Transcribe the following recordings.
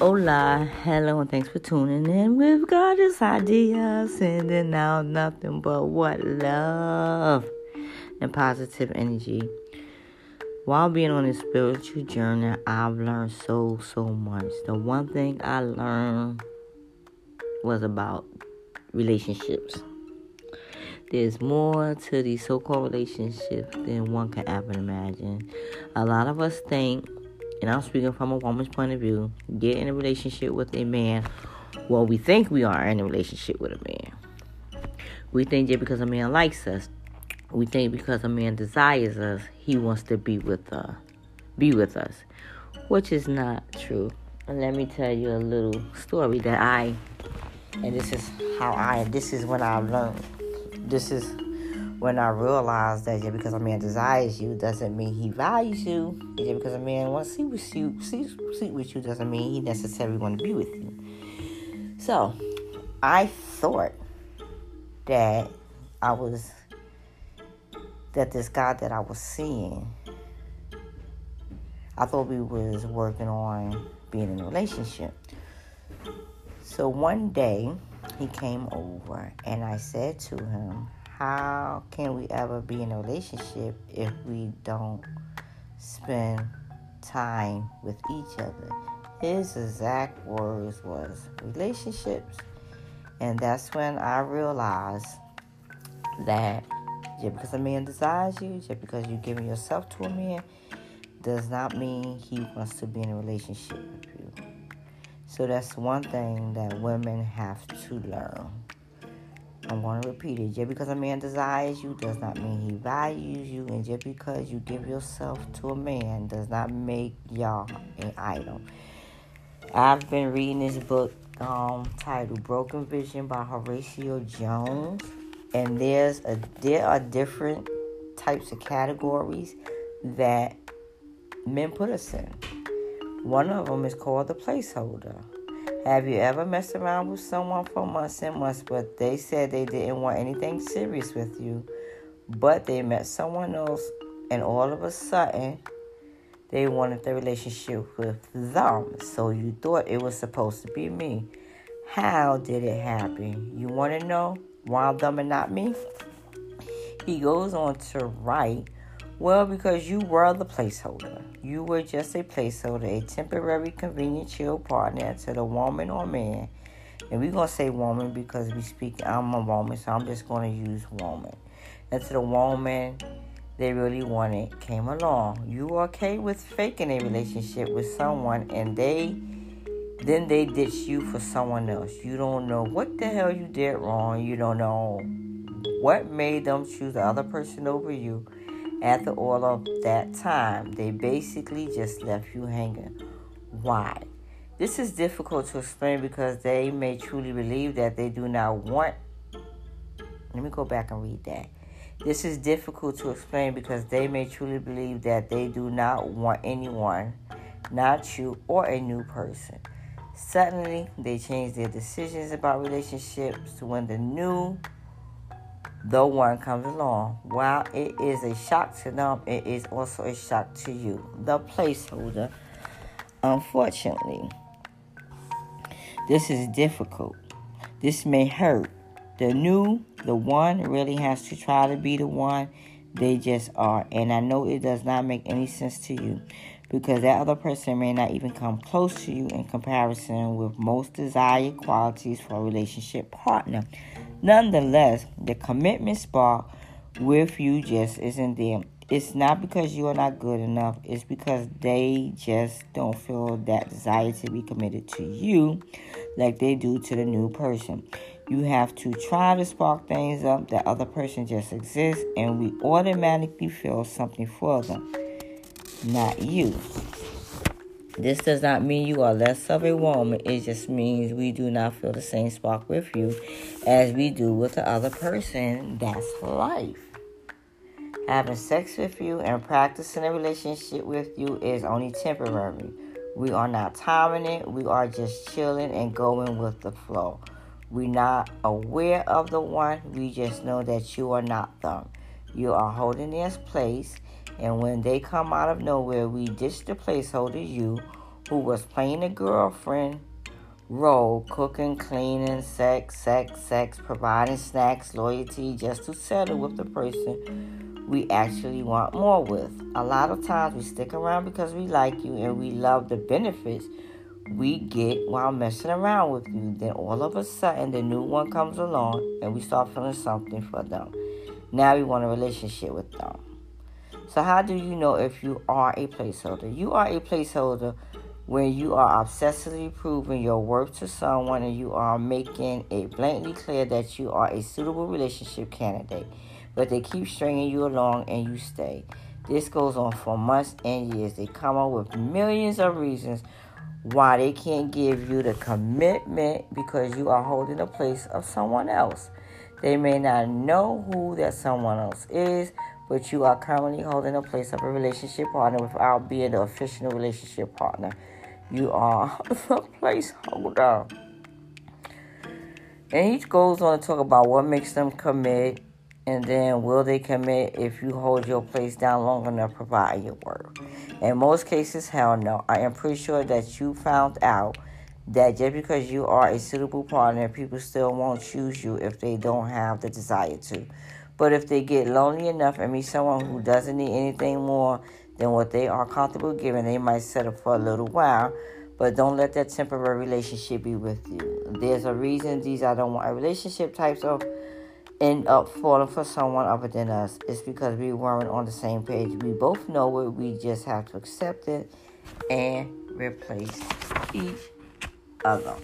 Hola, hello, and thanks for tuning in. We've got this idea, sending out nothing but what love and positive energy. While being on this spiritual journey, I've learned so, so much. The one thing I learned was about relationships. There's more to these so called relationships than one can ever imagine. A lot of us think and I'm speaking from a woman's point of view, get in a relationship with a man, well, we think we are in a relationship with a man. We think that because a man likes us, we think because a man desires us, he wants to be with us, uh, be with us, which is not true. And let me tell you a little story that I, and this is how I, this is when I learned, this is when I realized that just because a man desires you doesn't mean he values you. Just because a man wants to see with you, see with you doesn't mean he necessarily want to be with you. So, I thought that I was that this guy that I was seeing, I thought we was working on being in a relationship. So one day he came over and I said to him, how can we ever be in a relationship if we don't spend time with each other? His exact words was relationships. And that's when I realized that just because a man desires you, just because you're giving yourself to a man, does not mean he wants to be in a relationship with you. So that's one thing that women have to learn. I'm going to repeat it. Just because a man desires you does not mean he values you. And just because you give yourself to a man does not make y'all an idol. I've been reading this book um, titled Broken Vision by Horacio Jones. And there's a there are different types of categories that men put us in. One of them is called the placeholder. Have you ever messed around with someone for months and months, but they said they didn't want anything serious with you, but they met someone else, and all of a sudden, they wanted the relationship with them. So you thought it was supposed to be me. How did it happen? You want to know why them and not me? He goes on to write well, because you were the placeholder. You were just a placeholder, a temporary, convenient, chill partner to the woman or man. And we're going to say woman because we speak, I'm a woman, so I'm just going to use woman. And to the woman they really wanted came along. You okay with faking a relationship with someone and they then they ditch you for someone else. You don't know what the hell you did wrong. You don't know what made them choose the other person over you after all of that time, they basically just left you hanging. Why? This is difficult to explain because they may truly believe that they do not want. Let me go back and read that. This is difficult to explain because they may truly believe that they do not want anyone, not you, or a new person. Suddenly, they change their decisions about relationships when the new the one comes along. While it is a shock to them, it is also a shock to you, the placeholder. Unfortunately, this is difficult. This may hurt. The new, the one, really has to try to be the one they just are. And I know it does not make any sense to you because that other person may not even come close to you in comparison with most desired qualities for a relationship partner. Nonetheless, the commitment spark with you just isn't there. It's not because you are not good enough, it's because they just don't feel that desire to be committed to you like they do to the new person. You have to try to spark things up. The other person just exists, and we automatically feel something for them, not you. This does not mean you are less of a woman. It just means we do not feel the same spark with you as we do with the other person. That's life. Having sex with you and practicing a relationship with you is only temporary. We are not timing it. We are just chilling and going with the flow. We're not aware of the one. We just know that you are not them. You are holding their place and when they come out of nowhere, we ditch the placeholder you who was playing the girlfriend role, cooking, cleaning, sex, sex, sex, providing snacks, loyalty, just to settle with the person we actually want more with. A lot of times we stick around because we like you and we love the benefits we get while messing around with you. Then all of a sudden, the new one comes along and we start feeling something for them. Now we want a relationship with them. So, how do you know if you are a placeholder? You are a placeholder when you are obsessively proving your worth to someone and you are making it blatantly clear that you are a suitable relationship candidate, but they keep stringing you along and you stay. This goes on for months and years. They come up with millions of reasons why they can't give you the commitment because you are holding the place of someone else. They may not know who that someone else is, but you are currently holding a place of a relationship partner without being the official relationship partner. You are the placeholder. And he goes on to talk about what makes them commit, and then will they commit if you hold your place down long enough, provide your work. In most cases, hell no. I am pretty sure that you found out that just because you are a suitable partner, people still won't choose you if they don't have the desire to. But if they get lonely enough and meet someone who doesn't need anything more than what they are comfortable giving, they might settle for a little while. But don't let that temporary relationship be with you. There's a reason these I don't want a relationship types of end up falling for someone other than us. It's because we weren't on the same page. We both know it. We just have to accept it and replace each other.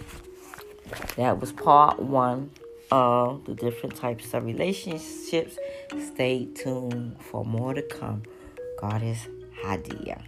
That was part one of the different types of relationships. Stay tuned for more to come. Goddess Hadiyah.